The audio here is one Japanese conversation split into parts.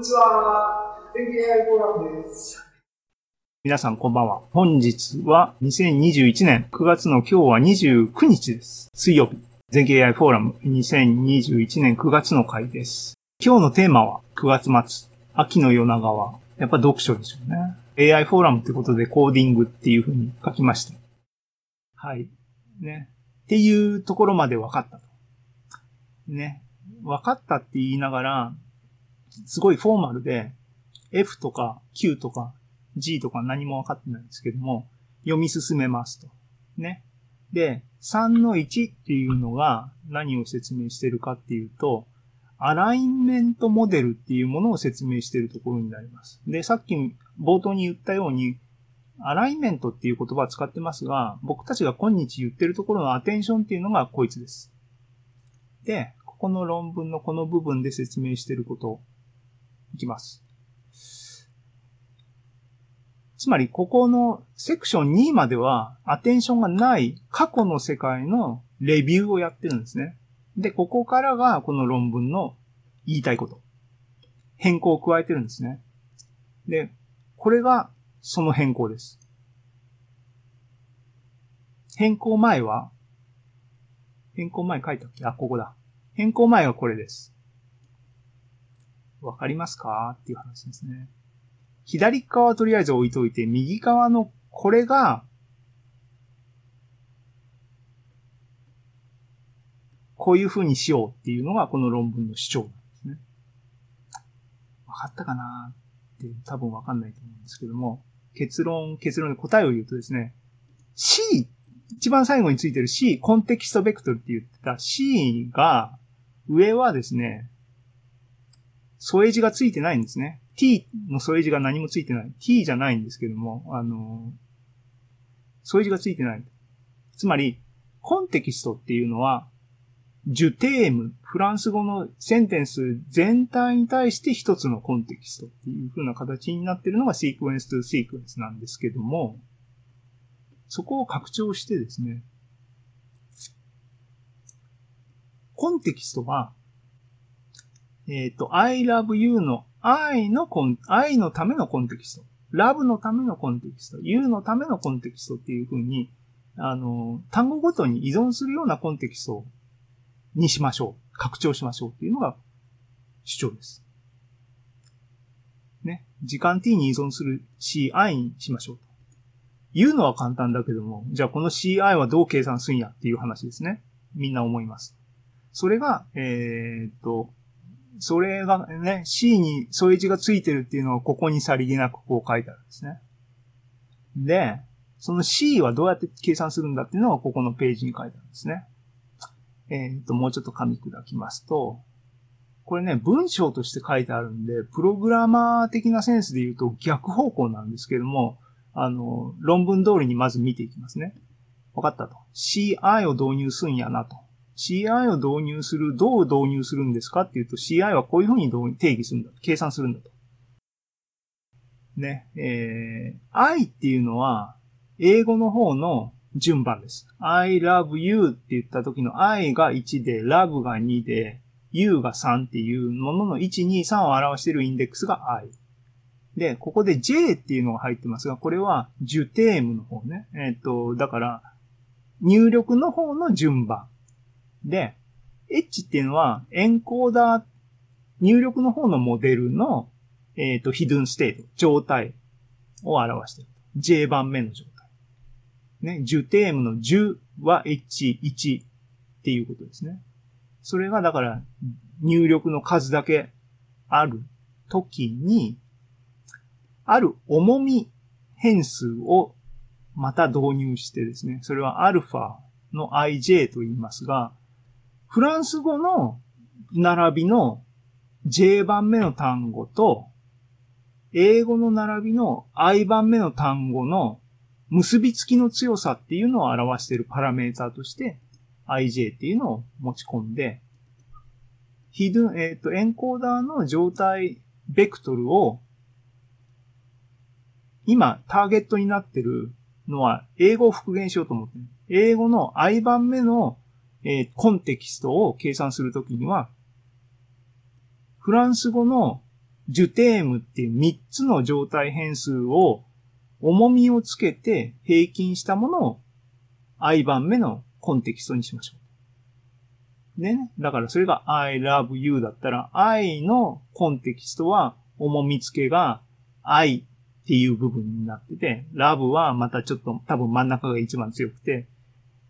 にちは。天気 AI フォーラムです。皆さんこんばんは。本日は2021年9月の今日は29日です。水曜日。全景 AI フォーラム2021年9月の回です。今日のテーマは9月末。秋の夜長はやっぱ読書でしょうね。AI フォーラムってことでコーディングっていう風に書きました。はい。ね。っていうところまで分かったと。ね。分かったって言いながら、すごいフォーマルで、F とか Q とか G とか何も分かってないんですけども、読み進めますと。ね。で、3の1っていうのが何を説明してるかっていうと、アラインメントモデルっていうものを説明してるところになります。で、さっき冒頭に言ったように、アライメントっていう言葉を使ってますが、僕たちが今日言ってるところのアテンションっていうのがこいつです。で、ここの論文のこの部分で説明してることきます。つまり、ここのセクション2までは、アテンションがない過去の世界のレビューをやってるんですね。で、ここからがこの論文の言いたいこと。変更を加えてるんですね。で、これがその変更です。変更前は、変更前書いたっけ？あ、ここだ。変更前はこれです。わかりますか？っていう話ですね。左側はとりあえず置いといて、右側のこれが、こういう風にしようっていうのがこの論文の主張なんですね。わかったかなって多分わかんないと思うんですけども、結論、結論で答えを言うとですね、C、一番最後についてる C、コンテキストベクトルって言ってた C が、上はですね、添え字がついてないんですね。t の添え字が何もついてない。t じゃないんですけども、あの、添え字がついてない。つまり、コンテキストっていうのは、ジュテーム、フランス語のセンテンス全体に対して一つのコンテキストっていう風な形になっているのがシークエンスとシークエンスなんですけども、そこを拡張してですね、コンテキストは、えっ、ー、と、I love you の愛のコン、愛のためのコンテキスト。love のためのコンテキスト。you のためのコンテキストっていう風に、あの、単語ごとに依存するようなコンテキストにしましょう。拡張しましょうっていうのが主張です。ね。時間 t に依存する ci にしましょうと。言うのは簡単だけども、じゃあこの ci はどう計算すんやっていう話ですね。みんな思います。それが、えー、っと、それがね、C に添え字がついてるっていうのはここにさりげなくこう書いてあるんですね。で、その C はどうやって計算するんだっていうのがここのページに書いてあるんですね。えっ、と、もうちょっと噛み砕きますと、これね、文章として書いてあるんで、プログラマー的なセンスで言うと逆方向なんですけども、あの、論文通りにまず見ていきますね。わかったと。CI を導入すんやなと。CI を導入する、どう導入するんですか？っていうと、CI はこういうふうに定義するんだ。計算するんだと。ね、えー、I っていうのは、英語の方の順番です。I love you って言った時の I が1で、love が2で、u が3っていうものの1、2、3を表しているインデックスが I。で、ここで J っていうのが入ってますが、これはジュテームの方ね。えっ、ー、と、だから、入力の方の順番。で、H っていうのはエンコーダー、入力の方のモデルの、えっ、ー、と、ヒドゥンステート、状態を表している。J 番目の状態。ね、10テームの10は H1 っていうことですね。それがだから入力の数だけある時に、ある重み変数をまた導入してですね、それはアルファの ij と言いますが、フランス語の並びの J 番目の単語と、英語の並びの I 番目の単語の結びつきの強さっていうのを表しているパラメーターとして IJ っていうのを持ち込んで、ヒド、えっ、ー、と、エンコーダーの状態ベクトルを今ターゲットになってるのは英語を復元しようと思ってる。英語の I 番目の、えー、コンテキストを計算するときには、フランス語のジュテームっていう3つの状態変数を重みをつけて平均したものを i 番目のコンテキストにしましょう。ね。だからそれが I love you だったら I のコンテキストは重み付けが I っていう部分になってて、love はまたちょっと多分真ん中が一番強くて、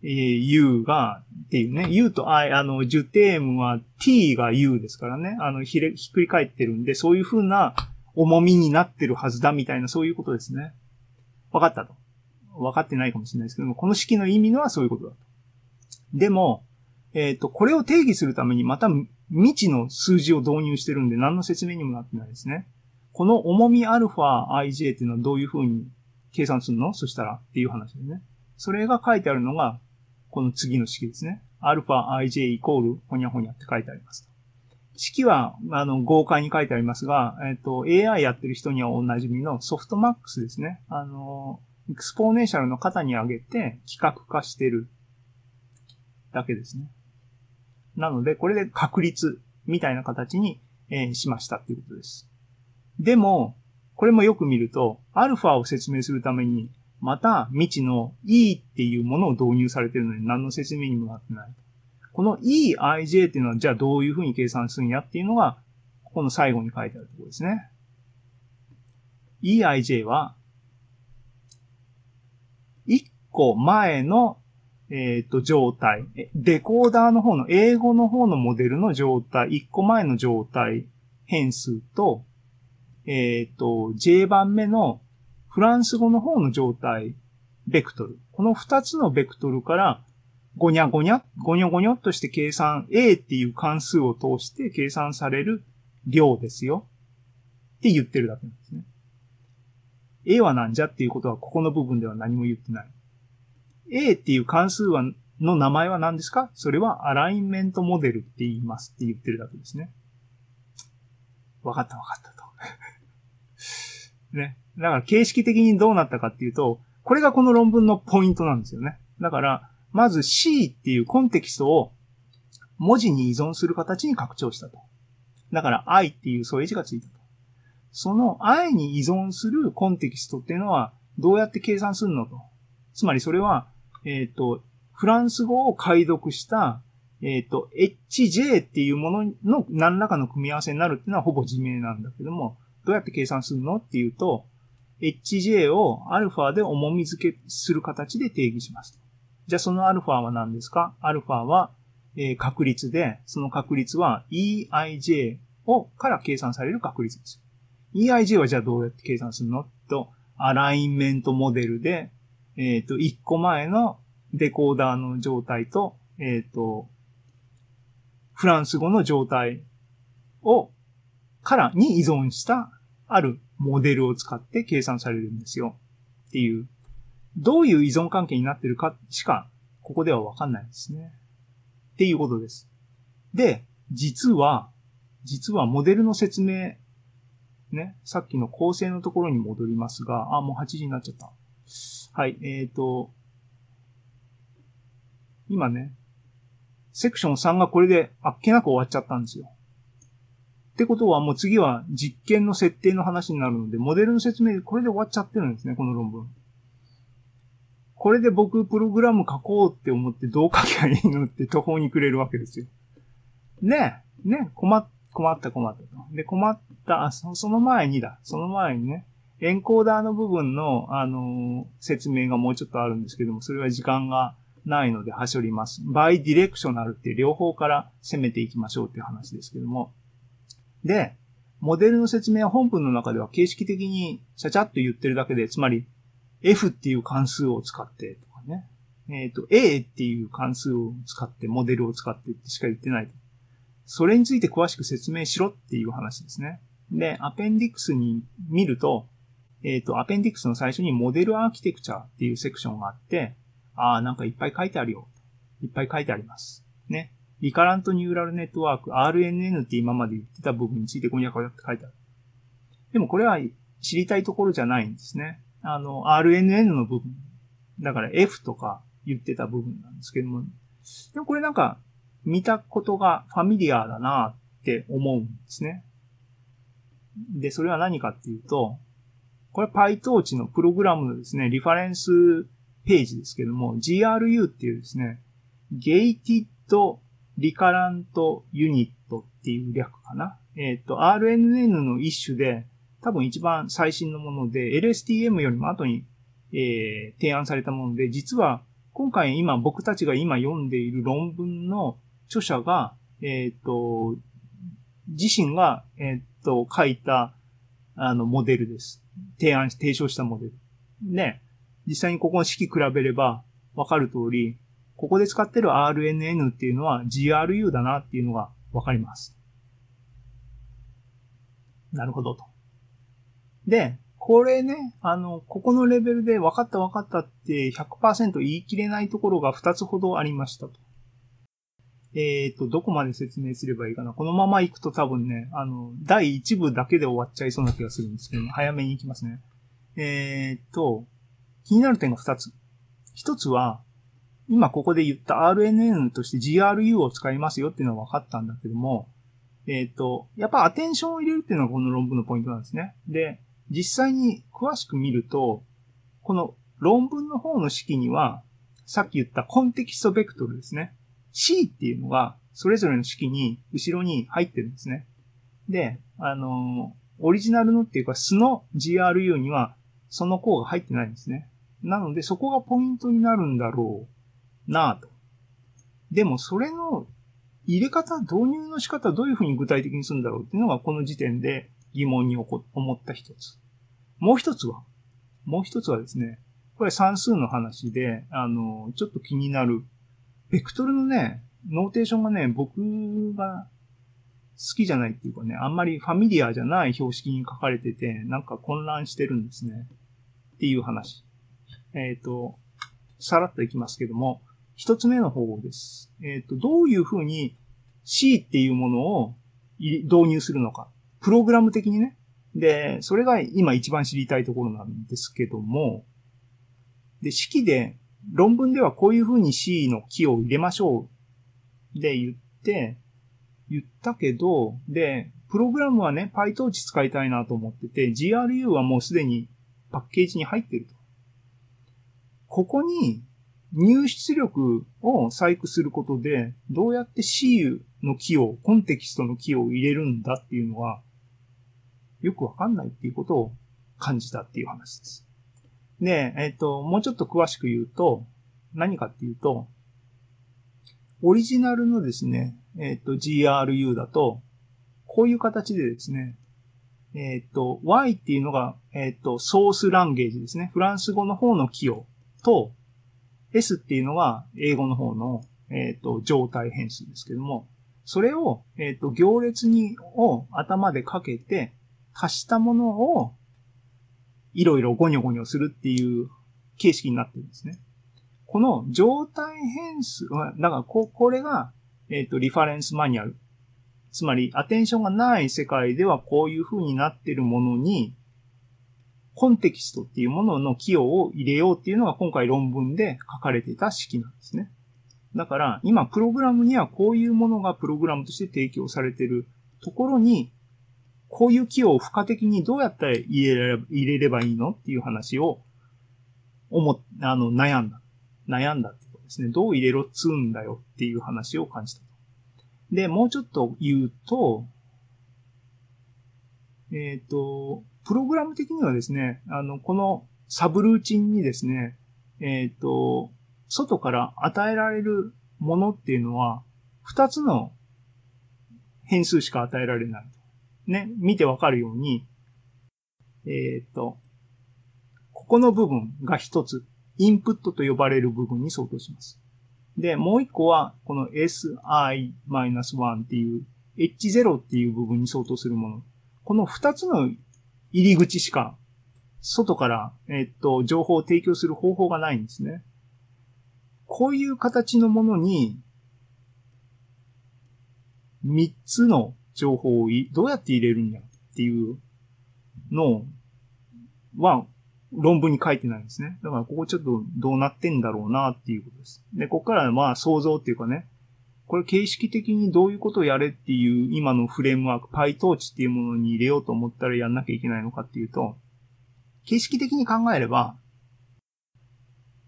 えー、U がっていうね、U と I、あの、ジュテームは t が u ですからね、あの、ひれ、ひっくり返ってるんで、そういう風な重みになってるはずだみたいなそういうことですね。わかったと。分かってないかもしれないですけども、この式の意味のはそういうことだと。でも、えっ、ー、と、これを定義するためにまた未知の数字を導入してるんで何の説明にもなってないですね。この重みアルファ ij っていうのはどういう風に計算するの？そしたらっていう話ですね。それが書いてあるのが、この次の式ですね。アルファ ij イコールほにゃほにゃって書いてあります。式は、あの、豪快に書いてありますが、えっ、と、AI やってる人にはおなじみのソフトマックスですね。あの、エクスポーネンシャルの型に上げて企画化してるだけですね。なので、これで確率みたいな形に、えー、しましたっていうことです。でも、これもよく見ると、アルファを説明するために、また未知の E っていうものを導入されてるのに何の説明にもなってない。この EIJ っていうのはじゃあどういうふうに計算するんやっていうのが、ここの最後に書いてあるところですね。EIJ は、1個前の、えっ、ー、と、状態。デコーダーの方の、英語の方のモデルの状態、1個前の状態変数と、えっ、ー、と、J 番目のフランス語の方の状態、ベクトル。この2つのベクトルから、ごにゃごにゃ、ごにょごにょっとして計算、A っていう関数を通して計算される量ですよ。って言ってるだけなんですね。A はなんじゃっていうことはここの部分では何も言ってない。A っていう関数は、の名前は何ですか？それはアラインメントモデルって言いますって言ってるだけですね。わかったわかったと。ね。だから形式的にどうなったかっていうと、これがこの論文のポイントなんですよね。だから、まず C っていうコンテキストを文字に依存する形に拡張したと。だから I っていう添え字がついたと。その I に依存するコンテキストっていうのはどうやって計算するのと。つまりそれは、えっ、ー、と、フランス語を解読した、えっ、ー、と、HJ っていうものの何らかの組み合わせになるっていうのはほぼ自明なんだけども、どうやって計算するのっていうと、HJ をアルファで重み付けする形で定義します。じゃあそのアルファは何ですか？アルファは、え、確率で、その確率は EIJ をから計算される確率です。EIJ はじゃあどうやって計算するの？と、アラインメントモデルで、えっ、ー、と、1個前のデコーダーの状態と、えっ、ー、と、フランス語の状態を、からに依存したあるモデルを使って計算されるんですよ。っていうどういう依存関係になってるかしか、ここではわかんないですね。っていうことです。で、実は、実はモデルの説明、ね、さっきの構成のところに戻りますが、あ、もう8時になっちゃった。はい、えっ、ー、と、今ね、セクション3がこれであっけなく終わっちゃったんですよ。ってことはもう次は実験の設定の話になるので、モデルの説明これで終わっちゃってるんですね、この論文。これで僕プログラム書こうって思ってどう書きゃいいのって途方にくれるわけですよ。ねえねえ困っ、困った困った。で、困った、あその前にだ。その前にね、エンコーダーの部分の、あのー、説明がもうちょっとあるんですけども、それは時間がないので端折ります。バイディレクショナルって両方から攻めていきましょうっていう話ですけども。で、モデルの説明は本文の中では形式的にちゃちゃっと言ってるだけで、つまり f っていう関数を使ってとかね。えっ、ー、と、a っていう関数を使って、モデルを使ってってしか言ってない。それについて詳しく説明しろっていう話ですね。で、アペンディクスに見ると、えっ、ー、と、アペンディクスの最初にモデルアーキテクチャっていうセクションがあって、ああ、なんかいっぱい書いてあるよ。いっぱい書いてあります。ね。リカラントニューラルネットワーク、RNN って今まで言ってた部分についてごにゃごにゃって書いてある。でもこれは知りたいところじゃないんですね。あの、RNN の部分。だから F とか言ってた部分なんですけども、でもこれなんか見たことがファミリアだなって思うんですね。で、それは何かっていうと、これ PyTorch のプログラムのですね、リファレンスページですけども、GRU っていうですね、Gated Recurrent Unit っていう略かな。えっ、と、RNN の一種で、多分一番最新のもので、LSTM よりも後に、えー、提案されたもので、実は今回今僕たちが今読んでいる論文の著者が、えっ、と、自身が、えっ、と、書いた、あの、モデルです。提案し、提唱したモデル。ね、実際にここの式比べればわかる通り、ここで使ってる RNN っていうのは GRU だなっていうのがわかります。なるほどと。で、これね、あの、ここのレベルで分かった分かったって100%言い切れないところが2つほどありましたと。えっ、ー、と、どこまで説明すればいいかな。このまま行くと多分ね、あの、第1部だけで終わっちゃいそうな気がするんですけど、早めに行きますね。えっ、ー、と、気になる点が2つ。1つは、今ここで言った RNN として GRU を使いますよっていうのは分かったんだけども、えっ、ー、と、やっぱアテンションを入れるっていうのがこの論文のポイントなんですね。で、実際に詳しく見ると、この論文の方の式には、さっき言ったコンテキストベクトルですね。C っていうのが、それぞれの式に、後ろに入ってるんですね。で、あの、オリジナルのっていうか、素の GRU には、その項が入ってないんですね。なので、そこがポイントになるんだろうなぁと。でも、それの入れ方、導入の仕方、どういうふうに具体的にするんだろうっていうのが、この時点で疑問に思った一つ。もう一つは、もう一つはですね、これ算数の話で、あの、ちょっと気になるベクトルのね、notation がね、僕が好きじゃないっていうかね、あんまり familiar じゃない表式に書かれてて、なんか混乱してるんですね。っていう話。えっ、ー、と、さらっといきますけども、一つ目の方法です。えっ、ー、と、どういうふうに C っていうものを導入するのか。プログラム的にね。で、それが今一番知りたいところなんですけども、で、式で論文ではこういう風に C のキーを入れましょうで言って、言ったけど、で、プログラムはね、PyTorch 使いたいなと思ってて、GRU はもうすでにパッケージに入ってると。ここに入出力を細工することで、どうやって C のキーを、コンテキストのキーを入れるんだっていうのは、よくわかんないっていうことを感じたっていう話です。で、えっ、ー、と、もうちょっと詳しく言うと、何かっていうと、オリジナルのですね、えっ、ー、と、GRU だと、こういう形でですね、えっ、ー、と、Y っていうのが、えっ、と、ソースランゲージですね。フランス語の方の寄与と、S っていうのが英語の方の、えっ、と、状態変数ですけども、それを、えっ、と、行列に、を頭でかけて、足したものをいろいろゴニョゴニョするっていう形式になってるんですね。この状態変数は、だからこ、これが、えっ、ー、と、リファレンスマニュアル。つまり、アテンションがない世界ではこういう風になってるものに、コンテキストっていうものの寄与を入れようっていうのが今回論文で書かれてた式なんですね。だから、今、プログラムにはこういうものがプログラムとして提供されてるところに、こういう木を付加的にどうやったら入れれ入れればいいのっていう話を、思、あの、悩んだ。悩んだってことですね。どう入れろっつうんだよっていう話を感じた。で、もうちょっと言うと、えっ、ー、と、プログラム的にはですね、あの、このサブルーチンにですね、えっ、ー、と、外から与えられるものっていうのは、二つの変数しか与えられない。ね、見てわかるように、えっ、ー、と、ここの部分が一つ、インプットと呼ばれる部分に相当します。で、もう一個は、この si-1 っていう h0 っていう部分に相当するもの。この二つの入り口しか、外から、えっと、情報を提供する方法がないんですね。こういう形のものに、三つの情報をどうやって入れるんやっていうのは論文に書いてないんですね。だからここちょっとどうなってんだろうなっていうことです。で、ここからまあ想像っていうかね、これ形式的にどういうことをやれっていう今のフレームワーク、PyTorch っていうものに入れようと思ったらやんなきゃいけないのかっていうと、形式的に考えれば、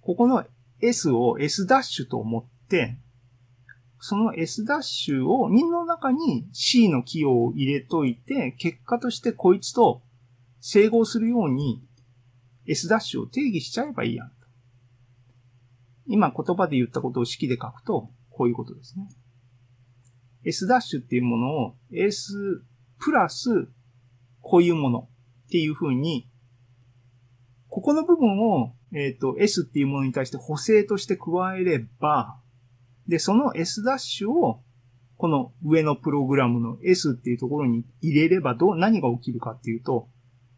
ここの S を S ダッシュと思って、その S ダッシュを2の中に C のキーを入れといて、結果としてこいつと整合するように S ダッシュを定義しちゃえばいいやん。今言葉で言ったことを式で書くと、こういうことですね。S ダッシュっていうものを S プラスこういうものっていう風に、ここの部分を、えっ、と S っていうものに対して補正として加えれば、で、その S ダッシュをこの上のプログラムの S っていうところに入れればどう、何が起きるかっていうと、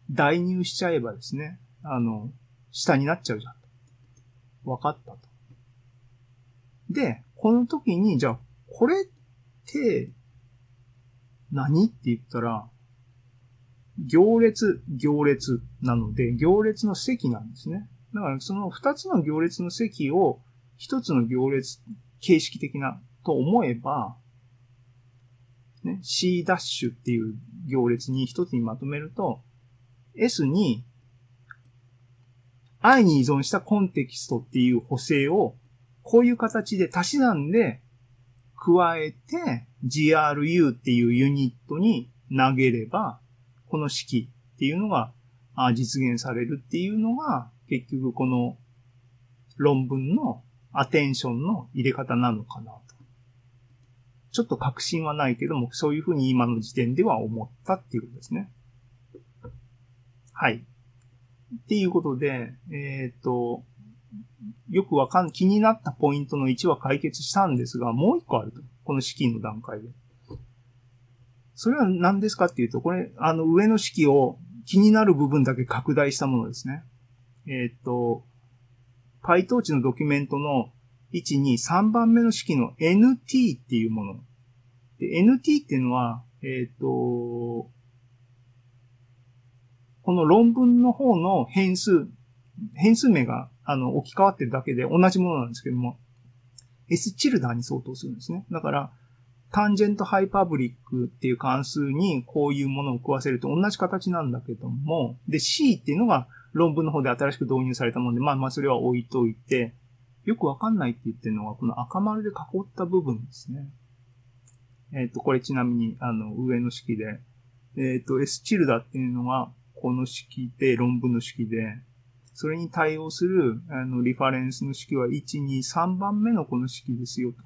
代入しちゃえばですね、あの、下になっちゃうじゃん。分かったと。で、この時に、じゃあ、これって、何って言ったら、行列、行列なので、行列の積なんですね。だから、その二つの行列の積を一つの行列、形式的なと思えば、ね、C ダッシュっていう行列に一つにまとめると、S に I に依存したコンテキストっていう補正をこういう形で足し算で加えて GRU っていうユニットに投げれば、この式っていうのが実現されるっていうのが結局この論文のアテンションの入れ方なのかなと。ちょっと確信はないけども、そういうふうに今の時点では思ったっていうことですね。はい。っていうことで、えっ、と、よくわかん、気になったポイントの1は解決したんですが、もう1個あると。この式の段階で。それは何ですかっていうと、これ、あの、上の式を気になる部分だけ拡大したものですね。えっ、と、PyTorch のドキュメントの1、2、3番目の式の NT っていうもの。で、NT っていうのは、えっ、と、この論文の方の変数、変数名があの置き換わってるだけで同じものなんですけども、S チルダーに相当するんですね。だから、タンジェントハイパブリックっていう関数にこういうものを食わせると同じ形なんだけども、で、C っていうのが論文の方で新しく導入されたもので、まあまあそれは置いといて、よくわかんないって言ってるのはこの赤丸で囲った部分ですね。えっ、と、これちなみにあの上の式で、えっ、と、S チルダーっていうのがこの式で、論文の式で、それに対応するあのリファレンスの式は1、2、3番目のこの式ですよと。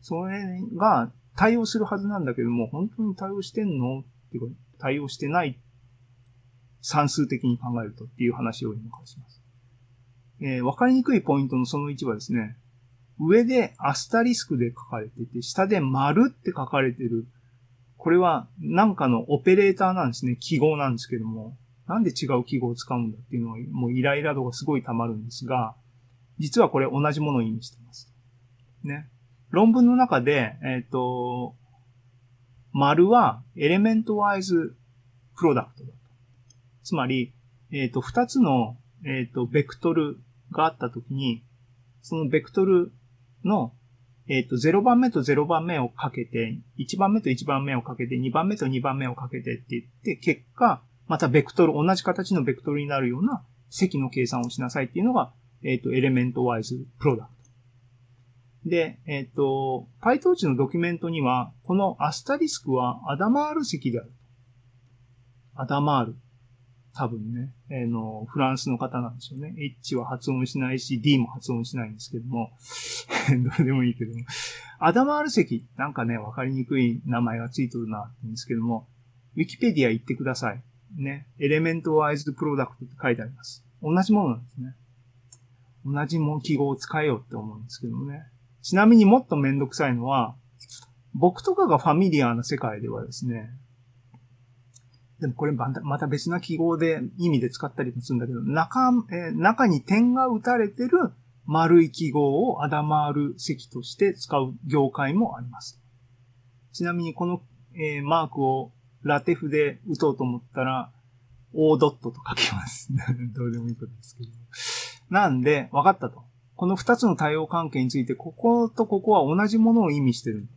それが対応するはずなんだけども、本当に対応してんのっていうか、対応してない。算数的に考えるとっていう話を今からします。えー、わかりにくいポイントのその1はですね、上でアスタリスクで書かれてて、下で丸って書かれてる。これはなんかのオペレーターなんですね。記号なんですけども。なんで違う記号を使うんだっていうのは、もうイライラ度がすごい溜まるんですが、実はこれ同じものを意味してます。ね。論文の中で、えっ、ー、と、丸はエレメントワイズプロダクトだと。つまり、えっ、ー、と、二つの、えっ、ー、と、ベクトルがあったときに、そのベクトルの、えっ、と、0番目と0番目をかけて、1番目と1番目をかけて、2番目と2番目をかけてって言って、結果、またベクトル、同じ形のベクトルになるような積の計算をしなさいっていうのが、えっ、ー、と、エレメントワイズプロダクト。で、えっ、ー、と、PyTorch のドキュメントには、このアスタリスクはアダマール積である。アダマール。多分ね、えー、の、フランスの方なんですよね。H は発音しないし、D も発音しないんですけども、どうでもいいけども。アダマール積、なんかね、わかりにくい名前がついてるなって言うんですけども、ウィキペディア行ってください。ね、エレメントワイズプロダクトって書いてあります。同じものなんですね。同じも記号を使えようって思うんですけどもね。ちなみにもっとめんどくさいのは、僕とかがファミリアな世界ではですね、でもこれまた別な記号で意味で使ったりもするんだけど、中、えー、中に点が打たれてる丸い記号をアダマール積として使う業界もあります。ちなみにこの、えー、マークをラテフで打とうと思ったら、O ドットと書きます。どうでもいいことですけど。なんで、分かったと。この二つの対応関係について、こことここは同じものを意味してる。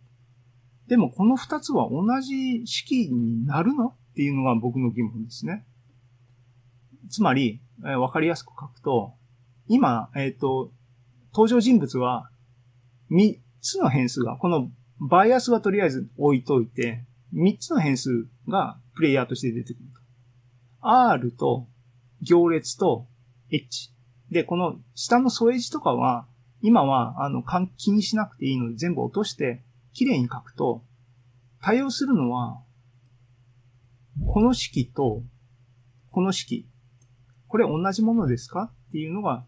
でも、この二つは同じ式になるの？っていうのが僕の疑問ですね。つまり、えーわかりやすく書くと、今、えっ、と、登場人物は、三つの変数が、このバイアスはとりあえず置いといて、三つの変数がプレイヤーとして出てくると。R と行列と H。で、この下の添え字とかは、今は、あの、気にしなくていいので全部落として、綺麗に書くと、対応するのは、この式と、この式。これ同じものですか？っていうのが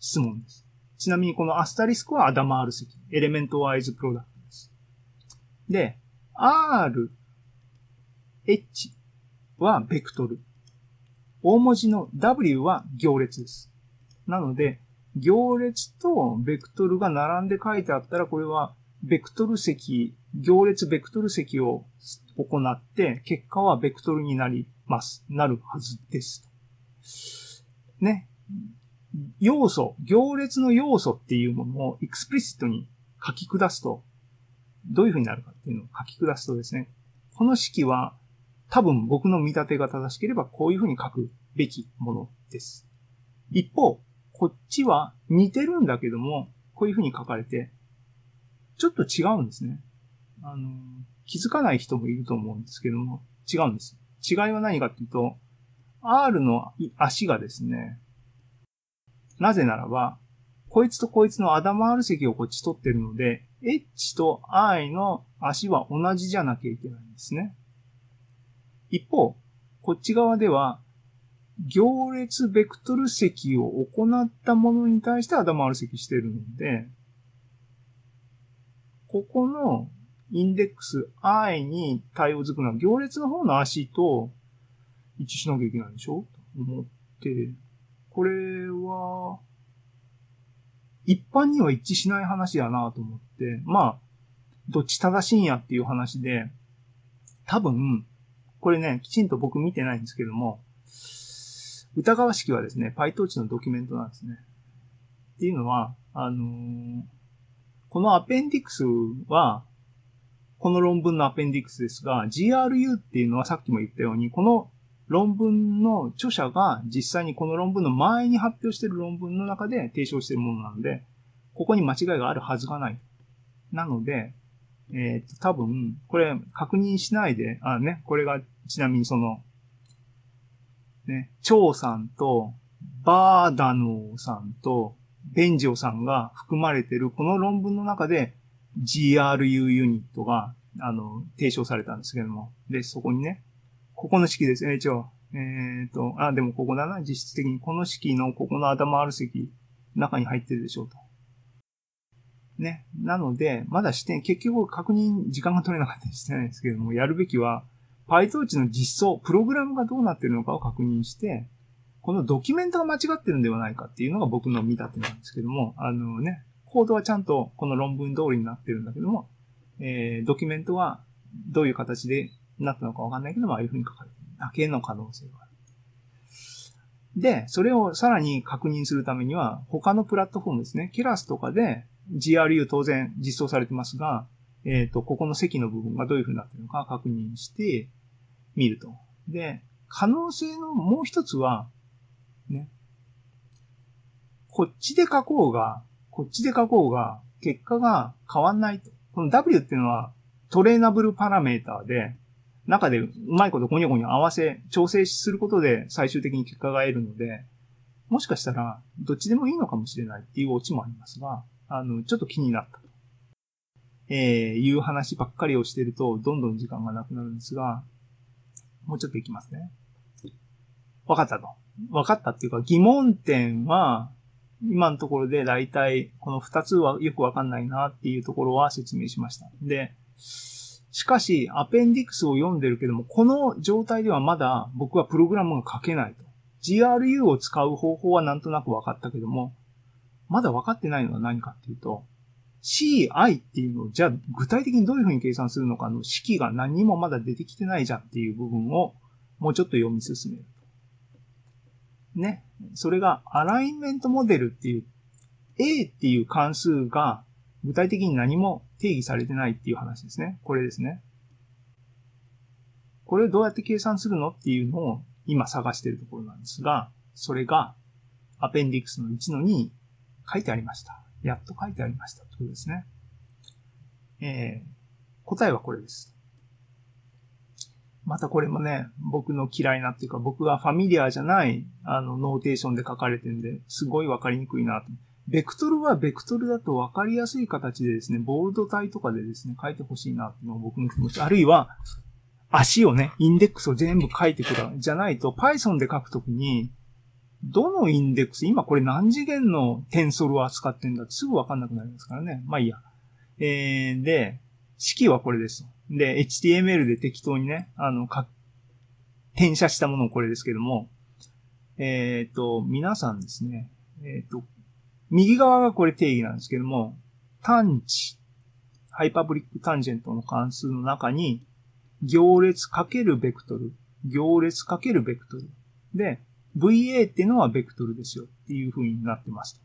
質問です。ちなみにこのアスタリスクはアダマール積。エレメントワイズプロダクトです。で、R、H はベクトル。大文字の W は行列です。なので、行列とベクトルが並んで書いてあったら、これはベクトル積、行列ベクトル積を行って、結果はベクトルになります。なるはずです。ね。要素、行列の要素っていうものを explicit に書き下すと、どういう風になるかっていうのを書き下すとですね、この式は多分僕の見立てが正しければこういう風に書くべきものです。一方、こっちは似てるんだけども、こういう風に書かれて、ちょっと違うんですね。あの、気づかない人もいると思うんですけども、違うんです。違いは何かっていうと、R の足がですね、なぜならば、こいつとこいつのアダマール積をこっち取ってるので、H と I の足は同じじゃなきゃいけないんですね。一方、こっち側では、行列ベクトル積を行ったものに対してアダマール積してるので、ここのインデックス i に対応づくのは行列の方の足と一致しなきゃいけないでしょと思って、これは、一般には一致しない話やなと思って、まあ、どっち正しいんやっていう話で、多分、これね、きちんと僕見てないんですけども、疑わしきはですね、PyTorch のドキュメントなんですね。っていうのは、あのーこのアペンディクスは、この論文のアペンディクスですが、GRU っていうのはさっきも言ったように、この論文の著者が実際にこの論文の前に発表している論文の中で提唱しているものなので、ここに間違いがあるはずがない。なので、えっ、と、多分、これ確認しないで、あね、これがちなみにその、ね、張さんと、バーダノーさんと、ベンジオさんが含まれてるこの論文の中で GRU ユニットが、あの、提唱されたんですけども。で、そこにね、ここの式です。えー、一応、えっ、と、あ、でもここだな。実質的にこの式のここの頭ある積、中に入ってるでしょうと。ね。なので、まだして、結局確認時間が取れなかったりしてないんですけども、やるべきは、PyTorch の実装、プログラムがどうなってるのかを確認して、このドキュメントが間違ってるんではないかっていうのが僕の見立てなんですけども、あのね、コードはちゃんとこの論文通りになってるんだけども、えー、ドキュメントはどういう形でなったのかわかんないけども、ああいう風に書かれてるだけの可能性がある。で、それをさらに確認するためには、他のプラットフォームですね、キラスとかで GRU 当然実装されてますが、えっ、と、ここの席の部分がどういう風になってるのか確認してみると。で、可能性のもう一つは、ね。こっちで書こうが、こっちで書こうが、結果が変わんないと。この W っていうのはトレーナブルパラメーターで、中でうまいことゴニョゴニョ合わせ、調整することで最終的に結果が得るので、もしかしたらどっちでもいいのかもしれないっていうオチもありますが、あの、ちょっと気になった。えー、いう話ばっかりをしてると、どんどん時間がなくなるんですが、もうちょっといきますね。わかったと。わかったっていうか、疑問点は、今のところで大体、この二つはよくわかんないなっていうところは説明しました。で、しかし、アペンディクスを読んでるけども、この状態ではまだ僕はプログラムが書けないと。GRU を使う方法はなんとなく分かったけども、まだ分かってないのは何かっていうと、CI っていうのを、じゃあ具体的にどういうふうに計算するのかの式が何もまだ出てきてないじゃんっていう部分をもうちょっと読み進めると。ね。それがアライメントモデルっていう A っていう関数が具体的に何も定義されてないっていう話ですね。これですね。これをどうやって計算するのっていうのを今探しているところなんですが、それがappendix の1の2書いてありました。やっと書いてありました。ということですね。えー、答えはこれです。またこれもね、僕の嫌いなっていうか、僕が familiar じゃない、あの、 notation で書かれてるんで、すごいわかりにくいなと。ベクトルはベクトルだとわかりやすい形でですね、ボールド体とかでですね、書いてほしいなっていうのが僕の気持ち。あるいは、足をね、インデックスを全部書いてくる。じゃないと、Python で書くときに、どのインデックス、今これ何次元のテンソルを扱ってんだってすぐわかんなくなりますからね。まあいいや。えー、で、式はこれです。で、HTML で適当にね、あの、か、転写したものをこれですけども、えっ、ー、と、皆さんですね、えっ、ー、と、右側がこれ定義なんですけども、単値、ハイパブリックタンジェントの関数の中に、行列かけるベクトル、行列かけるベクトル。で、VA っていうのはベクトルですよっていう風になってます。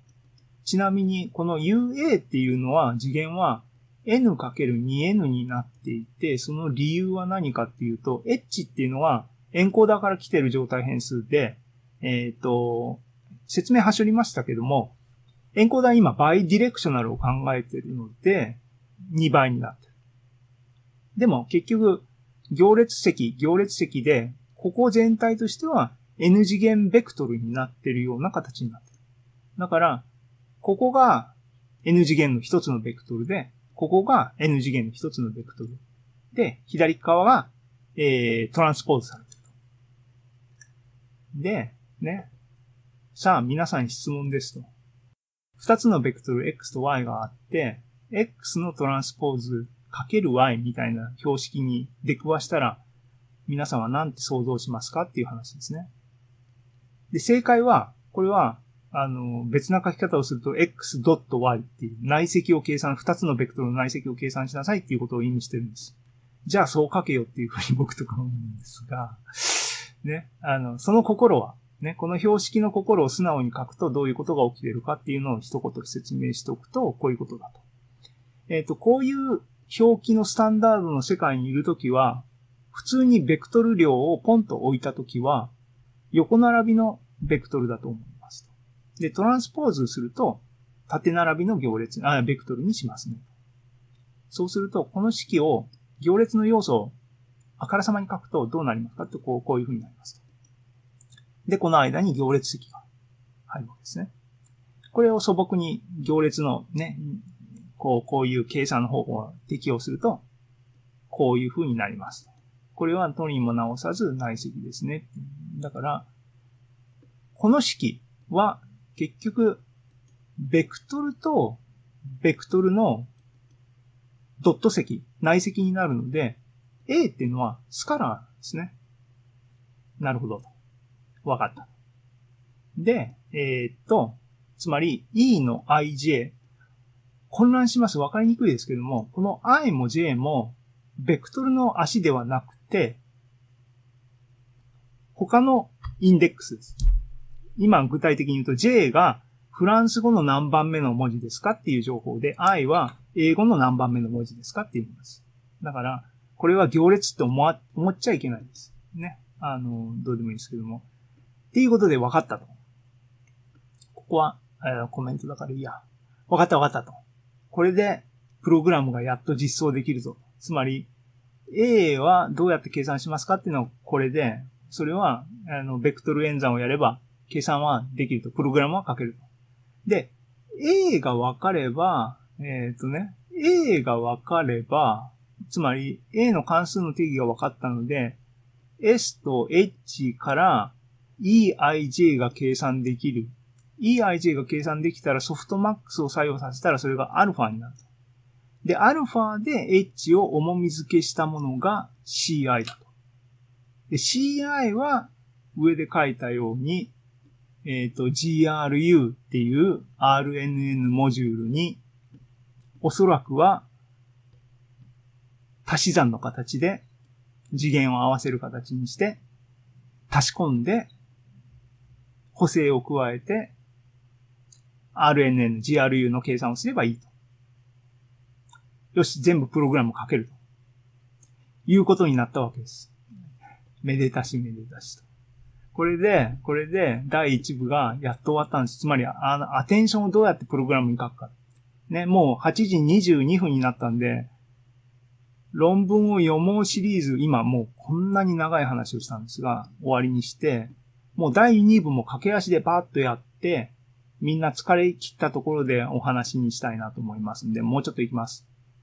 ちなみに、この UA っていうのは、次元は n×2n になっていて、その理由は何かっていうと、h っていうのはエンコーダーから来てる状態変数で、えっ、ー、と、説明はしょりましたけども、エンコーダー今バイディレクショナルを考えてるので、2倍になってる。でも結局、行列積、行列積で、ここ全体としては n 次元ベクトルになってるような形になってる。だから、ここが n 次元の一つのベクトルで、ここが n 次元の一つのベクトル。で、左側が、えー、トランスポーズされてると。で、ね。さあ、皆さん質問ですと。二つのベクトル x と y があって、x のトランスポーズかける y みたいな標識に出くわしたら、皆さんは何て想像しますかっていう話ですね。で、正解は、これはあの、別な書き方をすると x.y っていう内積を計算、二つのベクトルの内積を計算しなさいっていうことを意味してるんです。じゃあそう書けよっていうふうに僕とか思うんですが、ね、あの、その心は、ね、この標識の心を素直に書くとどういうことが起きてるかっていうのを一言説明しておくと、こういうことだと。えっ、ー、と、こういう表記のスタンダードの世界にいるときは、普通にベクトル量をポンと置いたときは、横並びのベクトルだと思う。で、トランスポーズすると、縦並びの行列、あ、ベクトルにしますね。そうすると、この式を行列の要素をあからさまに書くとどうなりますかってこう、こういう風になります。で、この間に行列積が入るわけですね。これを素朴に行列のね、こう、こういう計算の方法を適用すると、こういう風になります。これは取りも直さず内積ですね。だから、この式は結局、ベクトルとベクトルのドット積、内積になるので、A っていうのはスカラーですね。なるほど。わかった。で、えー、っと、つまり E の ij、混乱します。わかりにくいですけども、この i も j も、ベクトルの足ではなくて、他のインデックスです。今具体的に言うと J がフランス語の何番目の文字ですかっていう情報で、I は英語の何番目の文字ですかって言います。だから、これは行列って思思っちゃいけないです。ね。あの、どうでもいいですけども。っていうことで分かったと。ここは、えー、コメントだからいいや。分かった分かったと。これで、プログラムがやっと実装できるぞ。つまり、A はどうやって計算しますかっていうのはこれで、それは、あの、ベクトル演算をやれば、計算はできると。プログラムは書けると。で、A が分かれば、えっ、ー、とね、A が分かれば、つまり A の関数の定義が分かったので、S と H から EIJ が計算できる。EIJ が計算できたらソフトマックスを作用させたらそれが α になる。で、α で H を重み付けしたものが CI だと。で、CI は上で書いたようにえっ、ー、と、GRU っていう RNN モジュールに、おそらくは、足し算の形で次元を合わせる形にして、足し込んで、補正を加えて、RNN、GRU の計算をすればいいと。よし、全部プログラムを書けると。いうことになったわけです。めでたしめでたしと。これで、これで第一部がやっと終わったんです。つまり、あの、アテンションをどうやってプログラムに書くか。ね、もう8時22分になったんで、論文を読もうシリーズ、今もうこんなに長い話をしたんですが、終わりにして、もう第2部も駆け足でバーッとやって、みんな疲れ切ったところでお話にしたいなと思いますんで、もうちょっと行きます。